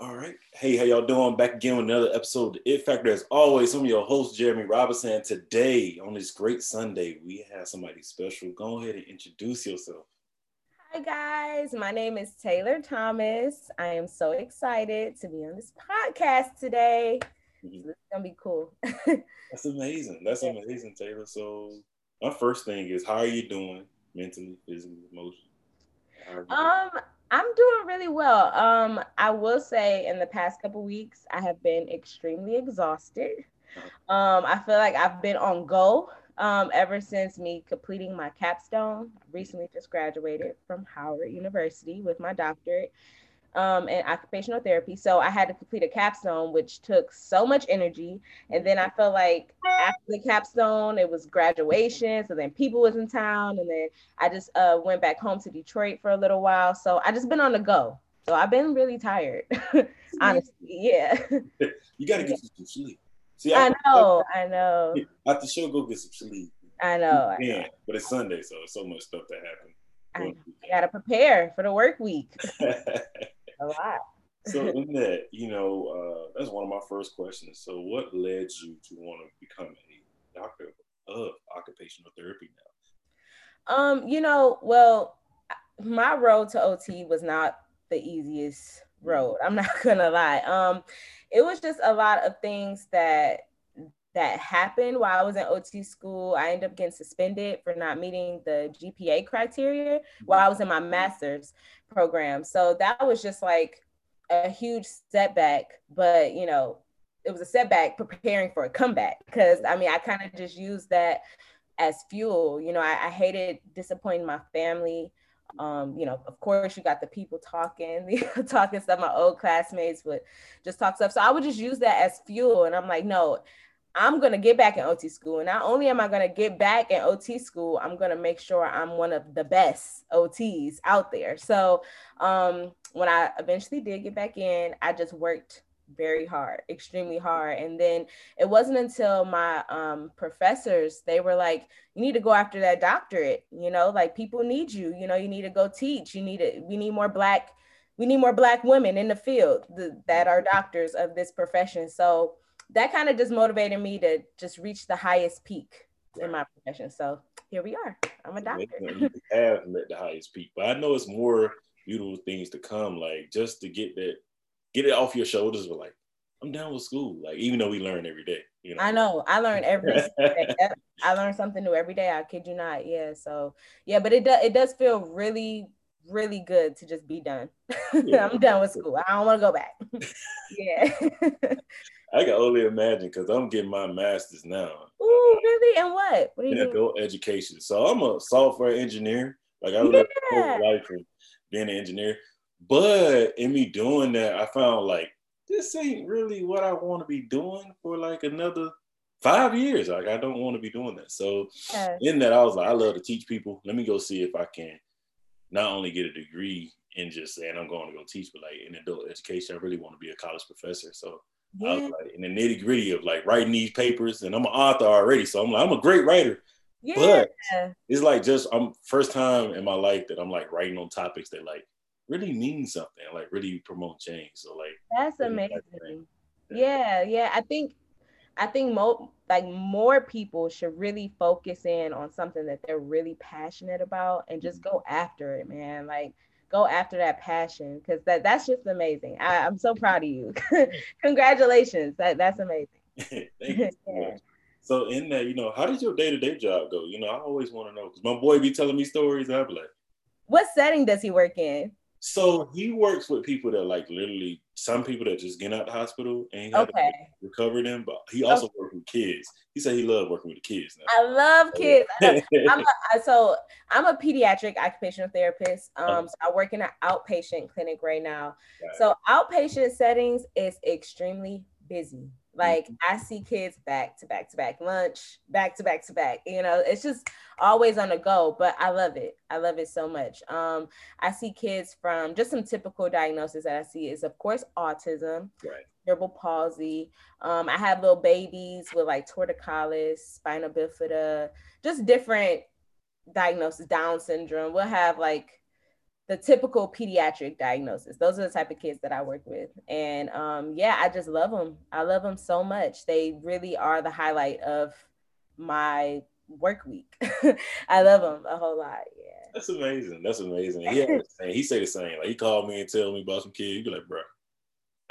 All right. Hey, how y'all doing? Back again with another episode of the It Factor. As always, I'm your host, Jeremy Robinson. And today, on this great Sunday, we have somebody special. Go ahead and introduce yourself. Hi, guys. My name is Taylor Thomas. I am so excited to be on this podcast today. Mm-hmm. It's going to be cool. That's amazing. That's amazing, Taylor. So, my first thing is, how are you doing mentally, physically, emotionally? Um, I'm doing really well. Um, I will say in the past couple weeks, I have been extremely exhausted. Um, I feel like I've been on go um, ever since me completing my capstone. Recently just graduated from Howard University with my doctorate um, in occupational therapy. So I had to complete a capstone, which took so much energy. And then I felt like after the capstone, it was graduation. So then people was in town, and then I just uh, went back home to Detroit for a little while. So I just been on the go. So I've been really tired, honestly. Yeah. you got to get some sleep. See, I, know, I know, I, I know. After show, go get some sleep. I know. Yeah, but it's Sunday, so it's so much stuff that happened. I, I gotta prepare for the work week. a lot. so in that, you know, uh, that's one of my first questions. So what led you to want to become a doctor of occupational therapy now? Um, you know, well, my road to OT was not the easiest road. I'm not gonna lie. Um, it was just a lot of things that that happened while I was in OT school. I ended up getting suspended for not meeting the GPA criteria while I was in my master's program. So that was just like a huge setback, but you know, it was a setback preparing for a comeback because I mean, I kind of just used that as fuel. You know, I, I hated disappointing my family. Um, you know, of course, you got the people talking, the talking stuff. My old classmates would just talk stuff. So I would just use that as fuel. And I'm like, no, I'm going to get back in OT school. And not only am I going to get back in OT school, I'm going to make sure I'm one of the best OTs out there. So um, when I eventually did get back in, I just worked very hard, extremely hard. And then it wasn't until my um, professors, they were like, you need to go after that doctorate, you know, like people need you, you know, you need to go teach. You need it. We need more black, we need more black women in the field the, that are doctors of this profession. So that kind of just motivated me to just reach the highest peak in my profession. So here we are. I'm a doctor. You have met the highest peak, but I know it's more beautiful things to come. Like just to get that, get it off your shoulders. But like, I'm done with school. Like even though we learn every day. You know. I know. I learn every day. I learn something new every day. I kid you not. Yeah. So yeah, but it does. It does feel really really good to just be done. Yeah. I'm done with school. I don't want to go back. yeah. I can only imagine because I'm getting my master's now. Ooh, really? And what? What are you in adult education. So I'm a software engineer. Like I lived yeah. life from being an engineer. But in me doing that, I found like this ain't really what I want to be doing for like another five years. Like I don't want to be doing that. So yes. in that, I was like, I love to teach people. Let me go see if I can not only get a degree in just saying I'm going to go teach, but like in adult education, I really want to be a college professor. So yeah. I was like in the nitty gritty of like writing these papers, and I'm an author already, so I'm like I'm a great writer. Yeah. But it's like just I'm first time in my life that I'm like writing on topics that like really mean something, like really promote change. So like that's amazing. Yeah, yeah. I think I think mo like more people should really focus in on something that they're really passionate about and just mm-hmm. go after it, man. Like go after that passion because that that's just amazing. I, am so proud of you. Congratulations. That that's amazing. Thank you. So, yeah. so in that, you know, how does your day-to-day job go? You know, I always want to know because my boy be telling me stories. I'm like, what setting does he work in? So he works with people that like literally some people that just get out the hospital and he okay. recover them, but he also okay. works with kids. He said he loved working with the kids. Now. I love kids. I'm a, so I'm a pediatric occupational therapist. Um, uh-huh. so I work in an outpatient clinic right now. Right. So outpatient settings is extremely busy. Like mm-hmm. I see kids back to back to back, lunch, back to back to back. You know, it's just always on the go, but I love it. I love it so much. Um, I see kids from just some typical diagnoses that I see is of course autism, right. cerebral palsy. Um, I have little babies with like torticollis, spina bifida, just different diagnoses, Down syndrome. We'll have like the typical pediatric diagnosis. Those are the type of kids that I work with. And um, yeah, I just love them. I love them so much. They really are the highlight of my work week. I love them a whole lot. Yeah. That's amazing. That's amazing. He he say the same. Like he called me and tell me about some kids. Be like, bro.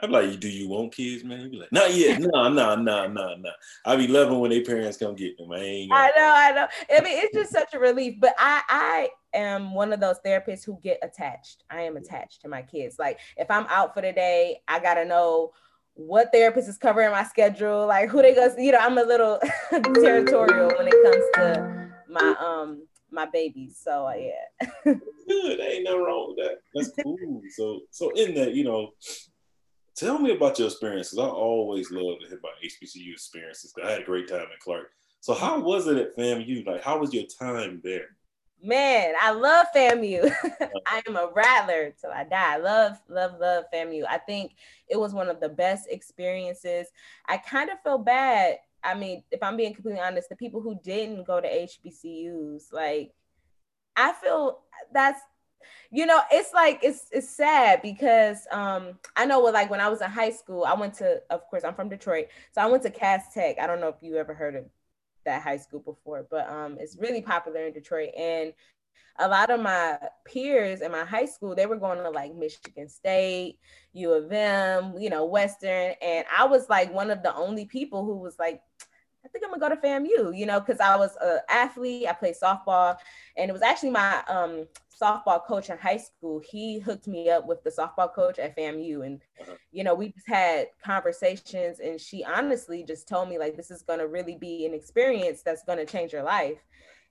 I'm like, do you want kids, man? He be like, not yet. No, no, no, no, no. I be loving when their parents come get them. I ain't. I know, I know. I mean, it's just such a relief. But I, I am one of those therapists who get attached. I am attached to my kids. Like if I'm out for the day, I gotta know what therapist is covering my schedule, like who they go. You know, I'm a little territorial when it comes to my um my babies. So uh, yeah. Good. Ain't nothing wrong with that. That's cool. so so in that, you know, tell me about your experiences. I always love to hear about HBCU experiences. I had a great time at Clark. So how was it at FAMU? Like, how was your time there? Man, I love FAMU. I am a rattler till I die. I love, love, love FAMU. I think it was one of the best experiences. I kind of feel bad I mean, if I'm being completely honest, the people who didn't go to HBCUs, like, I feel that's you know it's like it's it's sad because um i know what like when i was in high school i went to of course i'm from detroit so i went to cass tech i don't know if you ever heard of that high school before but um it's really popular in detroit and a lot of my peers in my high school, they were going to like Michigan State, U of M, you know, Western. And I was like one of the only people who was like, I think I'm gonna go to FAMU, you know, because I was an athlete. I played softball, and it was actually my um, softball coach in high school. He hooked me up with the softball coach at FAMU, and you know, we just had conversations. And she honestly just told me like, this is gonna really be an experience that's gonna change your life.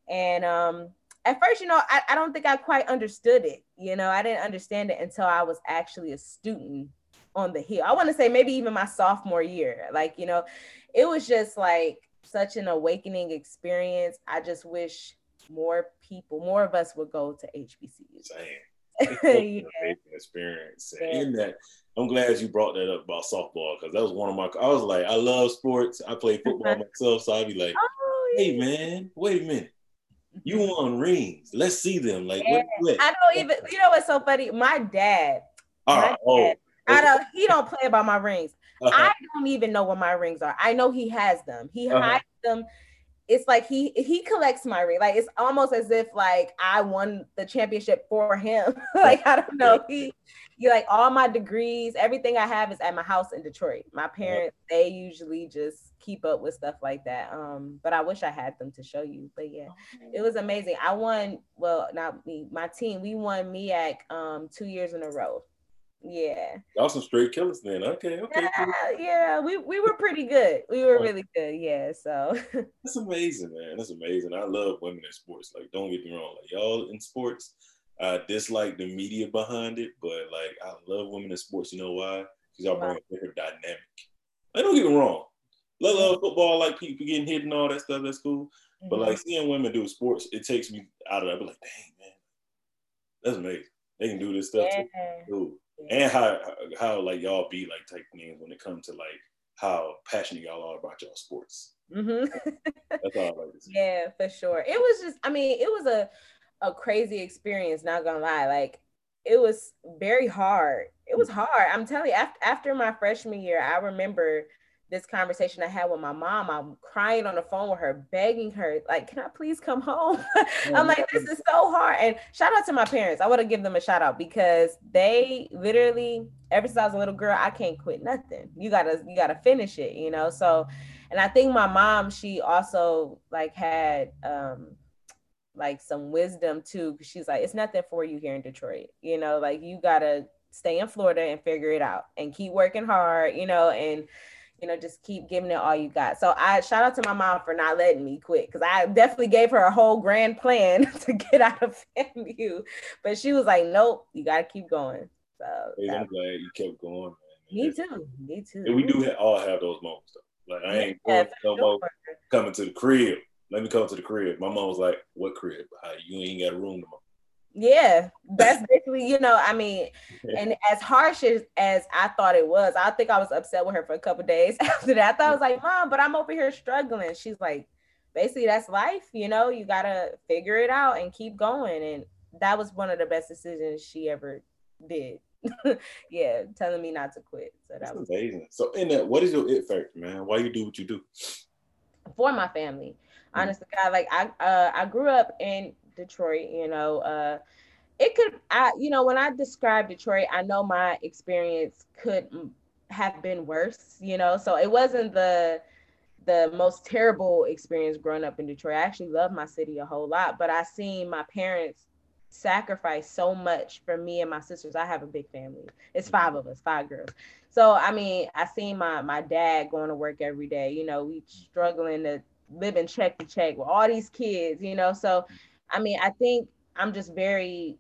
And um, at first, you know, I, I don't think I quite understood it. You know, I didn't understand it until I was actually a student on the hill. I want to say maybe even my sophomore year. Like, you know, it was just like such an awakening experience. I just wish more people, more of us would go to HBCUs. Same. yeah. experience. And in that, I'm glad you brought that up about softball because that was one of my. I was like, I love sports. I play football myself, so I'd be like, oh, yeah. hey man, wait a minute. You won rings. Let's see them. Like yeah. I don't even. You know what's so funny? My dad. my oh, dad oh, I don't. He don't play about my rings. Uh-huh. I don't even know what my rings are. I know he has them. He uh-huh. hides them. It's like he he collects my ring. Like it's almost as if like I won the championship for him. like I don't know. He you like all my degrees, everything I have is at my house in Detroit. My parents, they usually just keep up with stuff like that. Um, but I wish I had them to show you. But yeah, it was amazing. I won, well, not me, my team, we won MEAC um two years in a row. Yeah. Y'all some straight killers then. Okay, okay. Yeah, yeah, we, we were pretty good. We were really good. Yeah. So that's amazing, man. That's amazing. I love women in sports. Like, don't get me wrong. Like y'all in sports, I dislike the media behind it, but like I love women in sports. You know why? Because y'all bring a different dynamic. Like, don't get me wrong. Love, love football, like people getting hit and all that stuff. That's cool. Mm-hmm. But like seeing women do sports, it takes me out of that. But like, dang man, that's amazing. They can do this stuff yeah. too. Yeah. And how how like y'all be like type things when it comes to like how passionate y'all are about y'all sports. Mm-hmm. that's all I like to see. Yeah, for sure. It was just, I mean, it was a a crazy experience, not gonna lie. Like it was very hard. It was hard. I'm telling you, after, after my freshman year, I remember this conversation I had with my mom. I'm crying on the phone with her, begging her, like, can I please come home? I'm like, this is so hard. And shout out to my parents. I want to give them a shout out because they literally, ever since I was a little girl, I can't quit nothing. You gotta, you gotta finish it, you know? So, and I think my mom, she also like had um like some wisdom too. She's like, it's nothing for you here in Detroit. You know, like you gotta stay in Florida and figure it out and keep working hard, you know, and you know, just keep giving it all you got. So I shout out to my mom for not letting me quit because I definitely gave her a whole grand plan to get out of FAMU. But she was like, Nope, you gotta keep going. So hey, I'm glad you kept going, man. Me too. Me too. And we do all have those moments though. Like I ain't yeah, going no more coming to the crib let me come to the crib. My mom was like, what crib? You ain't got a room tomorrow. Yeah, that's basically, you know, I mean, and as harsh as, as I thought it was, I think I was upset with her for a couple days after that. I thought I was like, Mom, but I'm over here struggling. She's like, basically, that's life, you know, you gotta figure it out and keep going. And that was one of the best decisions she ever did. yeah, telling me not to quit. So that That's was amazing. So in that, what is your it factor, man? Why you do what you do? for my family. Mm. Honestly, God, like I uh I grew up in Detroit, you know, uh it could I you know, when I describe Detroit, I know my experience could have been worse, you know. So it wasn't the the most terrible experience growing up in Detroit. I actually love my city a whole lot, but I seen my parents sacrifice so much for me and my sisters. I have a big family. It's five of us, five girls. So I mean, I seen my my dad going to work every day. You know, we struggling to live in check to check with all these kids. You know, so I mean, I think I'm just very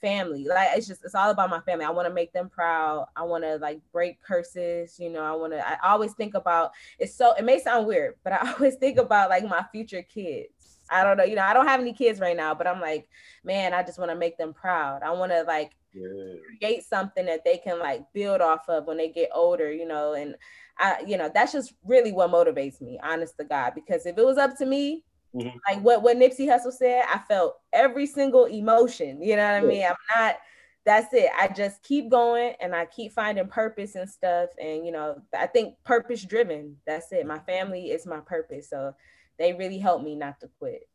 family. Like it's just it's all about my family. I want to make them proud. I want to like break curses. You know, I want to. I always think about. It's so it may sound weird, but I always think about like my future kids. I don't know. You know, I don't have any kids right now, but I'm like, man, I just want to make them proud. I want to like Yeah. create something that they can like build off of when they get older, you know, and I, you know, that's just really what motivates me, honest to God. Because if it was up to me, Mhm. like what what Nipsey Hussle said, I felt every single emotion. You know what I mean? I'm not. That's it. I just keep going and I keep finding purpose and stuff. And you know, I think purpose driven. That's it. My family is my purpose. So they really help me not to quit.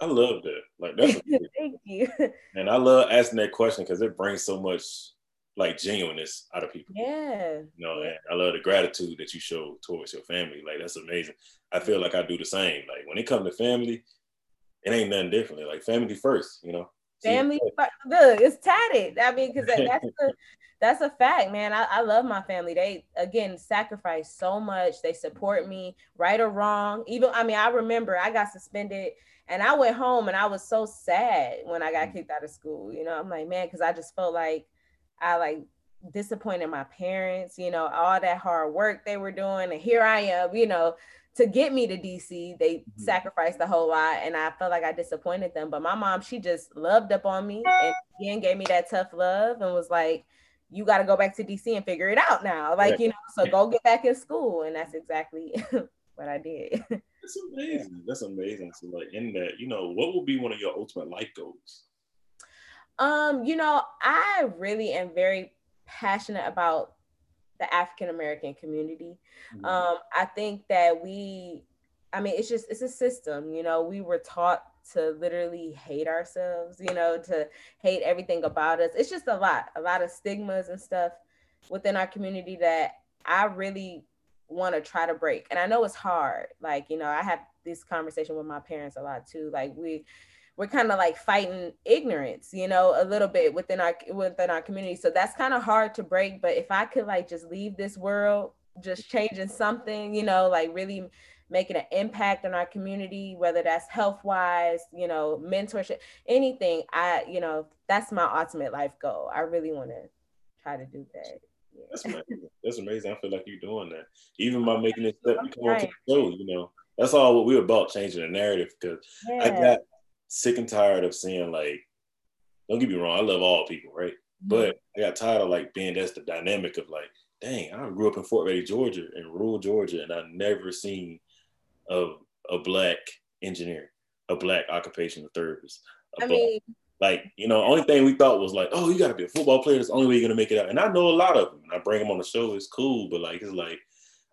I love that. Like that's. Thank you. and I love asking that question because it brings so much like genuineness out of people. yeah. You know, and I love the gratitude that you show towards your family. Like that's amazing. I feel like I do the same. Like when it comes to family, it ain't nothing differently. Like family first, you know. Family fu- look it's tatted i mean because that's a, that's a fact man I, I love my family they again sacrifice so much they support me right or wrong even i mean i remember i got suspended and i went home and i was so sad when i got mm-hmm. kicked out of school you know i'm like man because i just felt like i like disappointed my parents you know all that hard work they were doing and here i am you know to get me to DC, they Mhm. sacrificed a whole lot, and I felt like I disappointed them. But my mom, she just loved up on me and again gave me that tough love and was like, "You got to go back to DC and figure it out now." Like Right. you know, so go get back in school, and that's exactly what I did. That's amazing. That's amazing. So like in that, you know, what would be one of your ultimate life goals? Um, you know, I really am very passionate about the African American community. Mhm. Um, I think that we, I mean, it's just it's a system, you know. We were taught to literally hate ourselves, you know, to hate everything about us. It's just a lot, a lot of stigmas and stuff within our community that I really want to try to break. And I know it's hard. Like, you know, I have this conversation with my parents a lot too. Like we we're kind of like fighting ignorance, you know, a little bit within our within our community. So that's kind of hard to break. But if I could like just leave this world, just changing something, you know, like really making an impact on our community, whether that's health wise, you know, mentorship, anything. I, you know, that's my ultimate life goal. I really want to try to do that. Yeah. That's amazing. That's amazing. I feel like you're doing that. Even by making this step to come on to the show, you know. That's all what we're about, changing the narrative. Because I got sick and tired of seeing like, don't get me wrong, I love all people, right? Mm-hmm. But I got tired of like being that's the dynamic of like, dang, I grew up in Fort Ray, Georgia, in rural Georgia, and I never seen a a black engineer, a black occupational therapist. I black- mean, like, you know, only thing we thought was like, oh, you got to be a football player. That's the only way you're gonna make it out. And I know a lot of them. And I bring them on the show. It's cool, but like, it's like,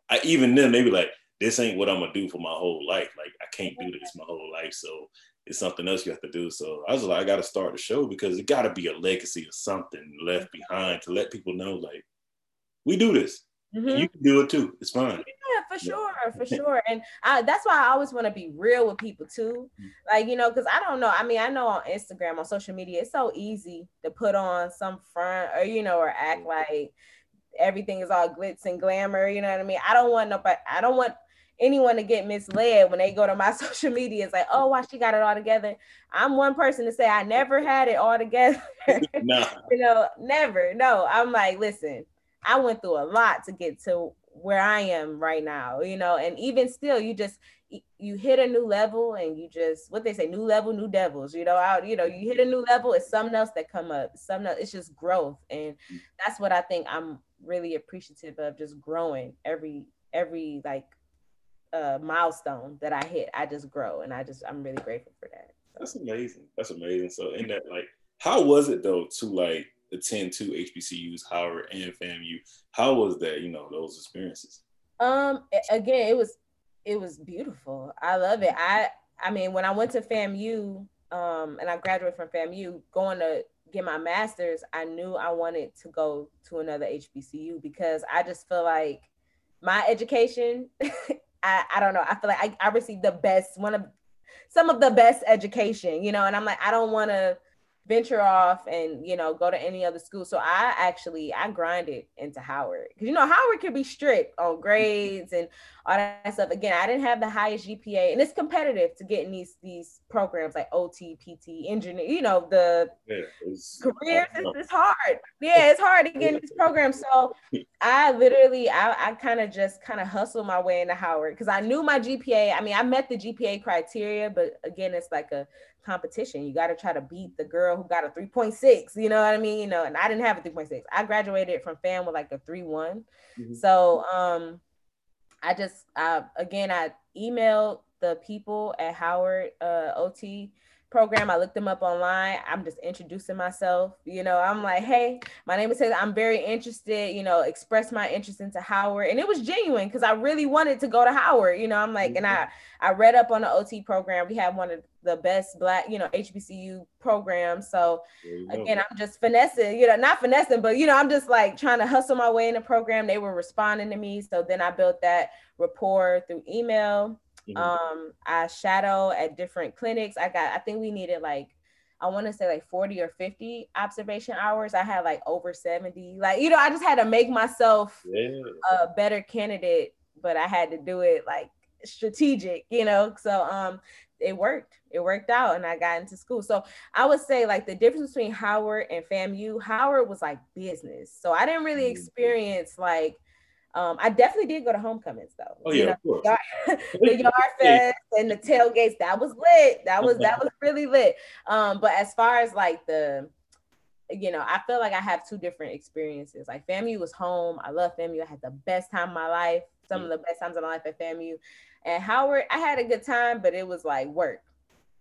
I even then they be like, this ain't what I'm gonna do for my whole life. Like, I can't do this my whole life. So it's something else you have to do. So I was like, I got to start the show because it got to be a legacy of something left behind to let people know, like, we do this. mhm. You can do it too. It's fine. Yeah, for sure, for sure. And I, that's why I always want to be real with people too. Mm. Like, you know, because I don't know. I mean, I know on Instagram, on social media, it's so easy to put on some front or, you know, or act Mm. like everything is all glitz and glamour. You know what I mean? I don't want nobody, I don't want anyone to get misled when they go to my social media. It's like, oh, why she got it all together. I'm one person to say I never had it all together. Nah. you know, never. No, I'm like, listen, I went through a lot to get to where I am right now, you know, and even still, you just you hit a new level and you just what they say, new level, new devils, you know, out, you know, you hit a new level, it's something else that come up. Something else, it's just growth. And mm. that's what I think I'm really appreciative of, just growing every every like uh milestone that I hit. I just grow and I just I'm really grateful for that. That's amazing. That's amazing. So in that, like, how was it though to like attend two HBCUs, Howard and FAMU? How was that? You know, those experiences. Um, again, it was it was beautiful. I love it. I I mean, when I went to FAMU, um, and I graduated from FAMU, going to get my master's, I knew I wanted to go to another HBCU because I just feel like my education, I, I don't know, I feel like I, I received the best, one of some of the best education, you know, and I'm like, I don't want to venture off and you know go to any other school. So i actually i grinded into howard. Because you know howard can be strict on grades and all that stuff. Again i didn't have the highest gpa and it's competitive to get in these these programs like ot pt engineer you know the yeah, it's, careers it's, it's hard. Yeah it's hard to get in these programs. So i literally i, I kind of just kind of hustled my way into howard because i knew my gpa i mean i met the gpa criteria but again it's like a competition. You got to try to beat the girl who got a 3.6, you know what I mean? You know, and I didn't have a 3.6. I graduated from FAM with like a 3.1. Mm-hmm. So um I just uh again I emailed the people at Howard uh OT program. I looked them up online. I'm just introducing myself. You know, I'm like, hey, my name is Taylor. I'm very interested, you know, express my interest into Howard. And it was genuine because I really wanted to go to Howard. You know, I'm like, mm-hmm. and I I read up on the OT program. We have one of the best black, you know, HBCU programs. So again, I'm just finessing, you know, not finessing, but you know, I'm just like trying to hustle my way in the program. They were responding to me. So then I built that rapport through email Mm-hmm. Um, I shadow at different clinics. I got, I think we needed like, I want to say like 40 or 50 observation hours. I had like over 70. Like, you know, I just had to make myself yeah. a better candidate, but I had to do it like strategic, you know. So um it worked. It worked out and I got into school. So I would say like the difference between Howard and FAMU, Howard was like business. So I didn't really mm-hmm. experience like um, I definitely did go to homecomings though. Oh yeah, you know, of course. the yard fest and the tailgates. That was lit. That was that was really lit. Um, but as far as like the, you know, I feel like I have two different experiences. Like FAMU was home. I love FAMU. I had the best time of my life. Some of the best times of my life at FAMU. And Howard, I had a good time, but it was like work.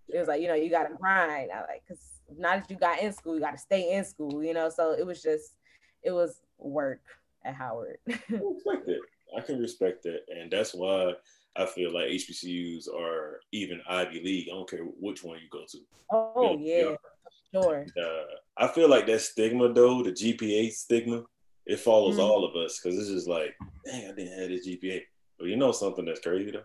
It was like you know you got to grind. I like because not that you got in school, you got to stay in school. You know, so it was just it was work at Howard. I respect it. I can respect that, and that's why I feel like HBCUs are even Ivy League. I don't care which one you go to. Oh you know, yeah, sure. Uh, I feel like that stigma though, the GPA stigma, it follows mm-hmm. all of us because it's just like, dang, I didn't have this GPA. But you know something that's crazy though.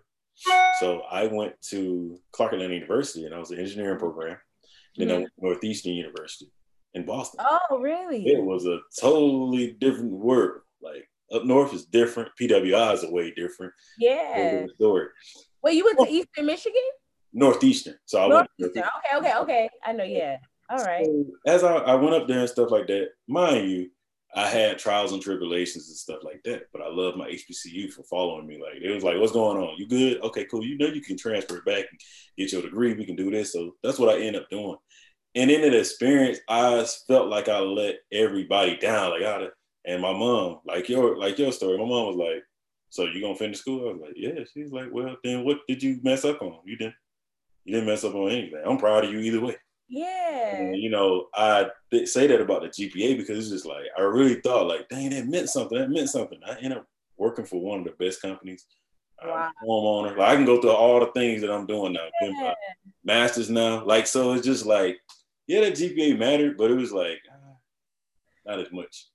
So I went to Clark Atlanta University and I was an engineering program. Then mm-hmm. I went to Northeastern University in Boston. Oh, really? It was a totally different world. Like up north is different. PWI is a way different. Yeah. Story. Well, you went to Eastern Michigan? Northeastern. So I Northeastern. went. Okay, okay, okay. I know. Yeah. All right. So as I, I went up there and stuff like that, mind you, I had trials and tribulations and stuff like that. But I love my HBCU for following me. Like it was like, what's going on? You good? Okay, cool. You know you can transfer back and get your degree. We can do this. So that's what I end up doing. And in that experience, I felt like I let everybody down. Like I and my mom, like your like your story, my mom was like, "So you gonna finish school?" I was like, "Yeah." She's like, "Well, then what did you mess up on? You didn't. You didn't mess up on anything. I'm proud of you either way." Yeah. And, you know, I did say that about the GPA because it's just like I really thought like, dang, that meant something. That meant something. I ended up working for one of the best companies. Wow. homeowner. Like I can go through all the things that I'm doing now. Yeah. Masters now. Like so, it's just like, yeah, that GPA mattered, but it was like ah, not as much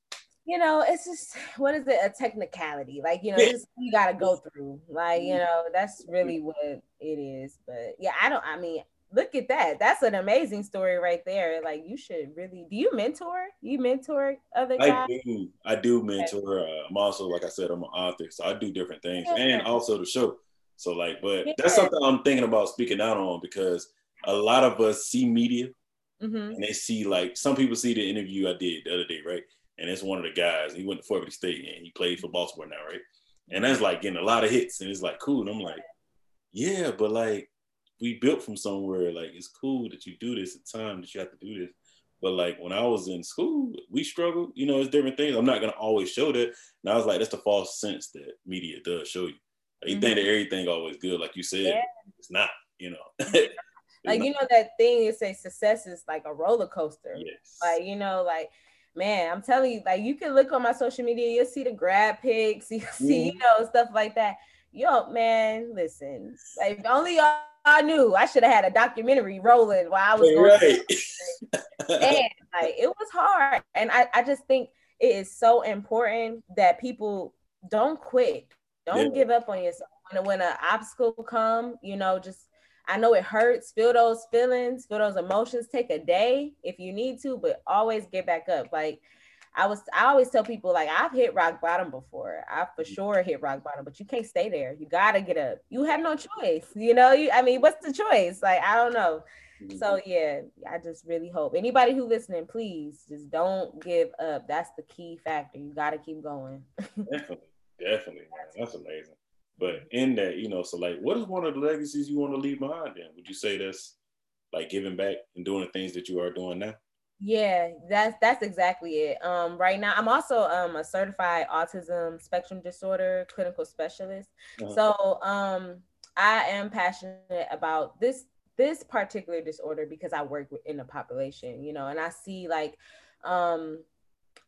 you know, it's just what is it? A technicality. Like, you know, yeah. you gotta go through. Like, you know, that's really what it is. But yeah, I don't I mean, look at that. That's an amazing story right there. Like you should really do you mentor? You mentor other guys? I do. I do mentor. Uh, I'm also, like I said, I'm an author, so I do different things yeah. and also the show. So like, but yeah. that's something I'm thinking about speaking out on because a lot of us see media mm-hmm. and they see like some people see the interview I did the other day, right? And it's one of the guys. He went to Fort State and he played for Baltimore now, right? And that's like getting a lot of hits, and it's like cool. And I'm like, yeah, but like we built from somewhere. Like it's cool that you do this at time that you have to do this. But like when I was in school, we struggled. You know, it's different things. I'm not gonna always show that. And I was like, that's the false sense that media does show you. Like, you mm-hmm. think that everything always good, like you said, yeah. it's not. You know. like you know that thing is say success is like a roller coaster. Yes. Like you know, like man, I'm telling you, like you can look on my social media, you'll see the grad pics, you see, mm-hmm. you know, stuff like that. Yo, man, listen, like if only I knew I should have had a documentary rolling while I was going right. and like it was hard. And I, I just think it is so important that people don't quit. Don't yeah. give up on yourself. When, when an obstacle come, you know, just I know it hurts. Feel those feelings, feel those emotions. Take a day if you need to, but always get back up. Like I was, I always tell people like I've hit rock bottom before. I for mm-hmm. sure hit rock bottom, but you can't stay there. You gotta get up. You have no choice. You know, you. I mean, what's the choice? Like I don't know. So mm-hmm. yeah, I just really hope anybody who listening, please just don't give up. That's the key factor. You got to keep going. definitely, definitely, man. That's amazing. But in that, you know, so like, what is one of the legacies you want to leave behind? Then would you say that's like giving back and doing the things that you are doing now? Yeah, that's that's exactly it. Um, right now, I'm also um, a certified autism spectrum disorder clinical specialist. Uh-huh. So um, I am passionate about this this particular disorder because I work in the population, you know, and I see like um,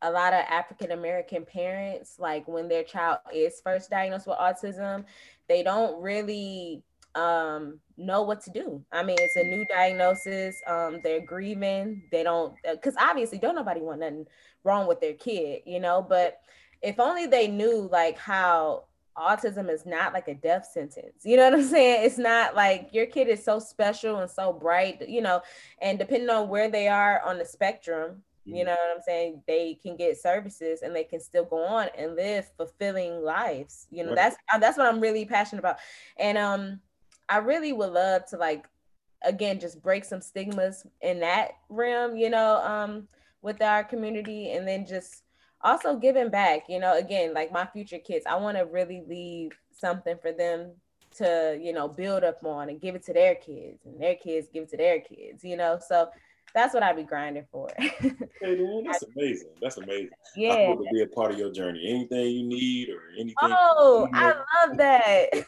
a lot of African American parents, like when their child is first diagnosed with autism, they don't really um, know what to do. I mean, it's a new diagnosis. Um, they're grieving. They don't, because uh, obviously, don't nobody want nothing wrong with their kid, you know. But if only they knew like how autism is not like a death sentence. You know what I'm saying? It's not like your kid is so special and so bright, you know, and depending on where they are on the spectrum, you mm-hmm. know what I'm saying, they can get services and they can still go on and live fulfilling lives. You know, right. that's uh, that's what I'm really passionate about. And um I really would love to like again just break some stigmas in that realm, you know, um with our community and then just also giving back, you know, again, like my future kids, I want to really leave something for them to, you know, build up on and give it to their kids and their kids give it to their kids, you know. So that's what I'd be grinding for. hey, man, that's amazing. That's amazing. Yeah. I to be a part of your journey. Anything you need or anything. Oh, I love that.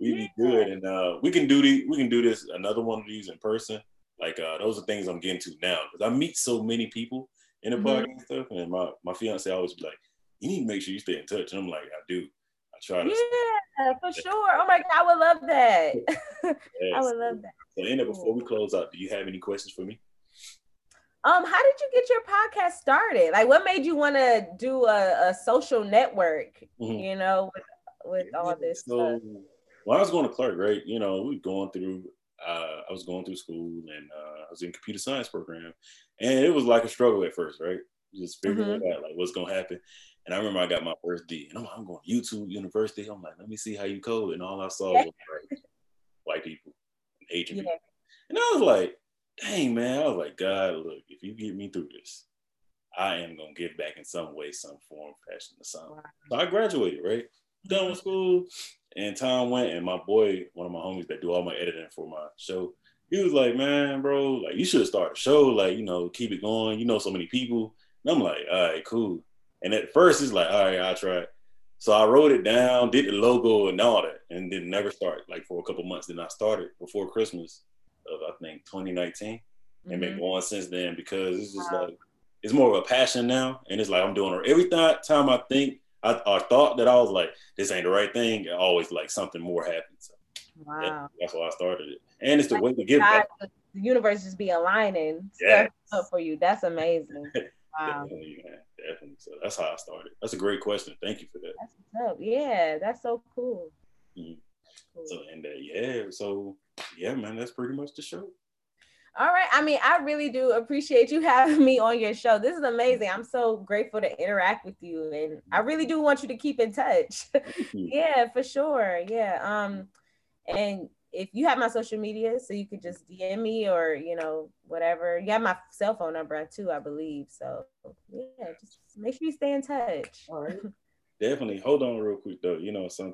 we be yeah. good. And uh, we can do the we can do this another one of these in person. Like uh, those are things I'm getting to now. Because I meet so many people in the mm-hmm. party and stuff. And my, my fiance always be like, you need to make sure you stay in touch. And I'm like, I do. I try to. Yeah, for sure. Oh my God, I would love that. yes. I would love that. So, Anna, before we close out, do you have any questions for me? Um, how did you get your podcast started? Like, what made you want to do a, a, social network? Mm-hmm. You know, with, with all this so, stuff. When I was going to Clark, right? You know, we going through. Uh, I was going through school, and uh, I was in computer science program, and it was like a struggle at first, right? Just figuring mm-hmm. out like what's gonna happen. And I remember I got my first D, and I'm, I'm going YouTube University. I'm like, let me see how you code, and all I saw was like white people, Asian yeah. people, and I was like, dang man, I was like, God, look, if you get me through this, I am gonna give back in some way, some form, fashion, or something. Wow. So I graduated, right? Mm-hmm. Done with school, and time went, and my boy, one of my homies that do all my editing for my show, he was like, "Man, bro, like you should start a show, like you know, keep it going. You know, so many people." And I'm like, "All right, cool." And at first, he's like, "All right, I'll try." So I wrote it down, did the logo and all that, and then never start like for a couple months. Then I started before Christmas of I think 2019, mm-hmm. and been going since then because it's just wow. like it's more of a passion now, and it's like I'm doing it every time I think I, I thought that I was like this ain't the right thing. Always like something more happens. So, wow, yeah, that's why I started it, and it's the way to give back. The universe just be aligning yes. stuff up for you. That's amazing. Wow. definitely, man. Definitely. So that's how I started. That's a great question. Thank you for that. That's Yeah, that's so cool. Mm-hmm. cool. So and uh, yeah, so yeah, man, that's pretty much the show. All right. I mean, I really do appreciate you having me on your show. This is amazing. I'm so grateful to interact with you. And I really do want you to keep in touch. yeah, for sure. Yeah. Um, and if you have my social media, so you could just DM me or you know, whatever. You have my cell phone number too, I believe. So yeah, just make sure you stay in touch. All right. Definitely. Hold on real quick though. You know, something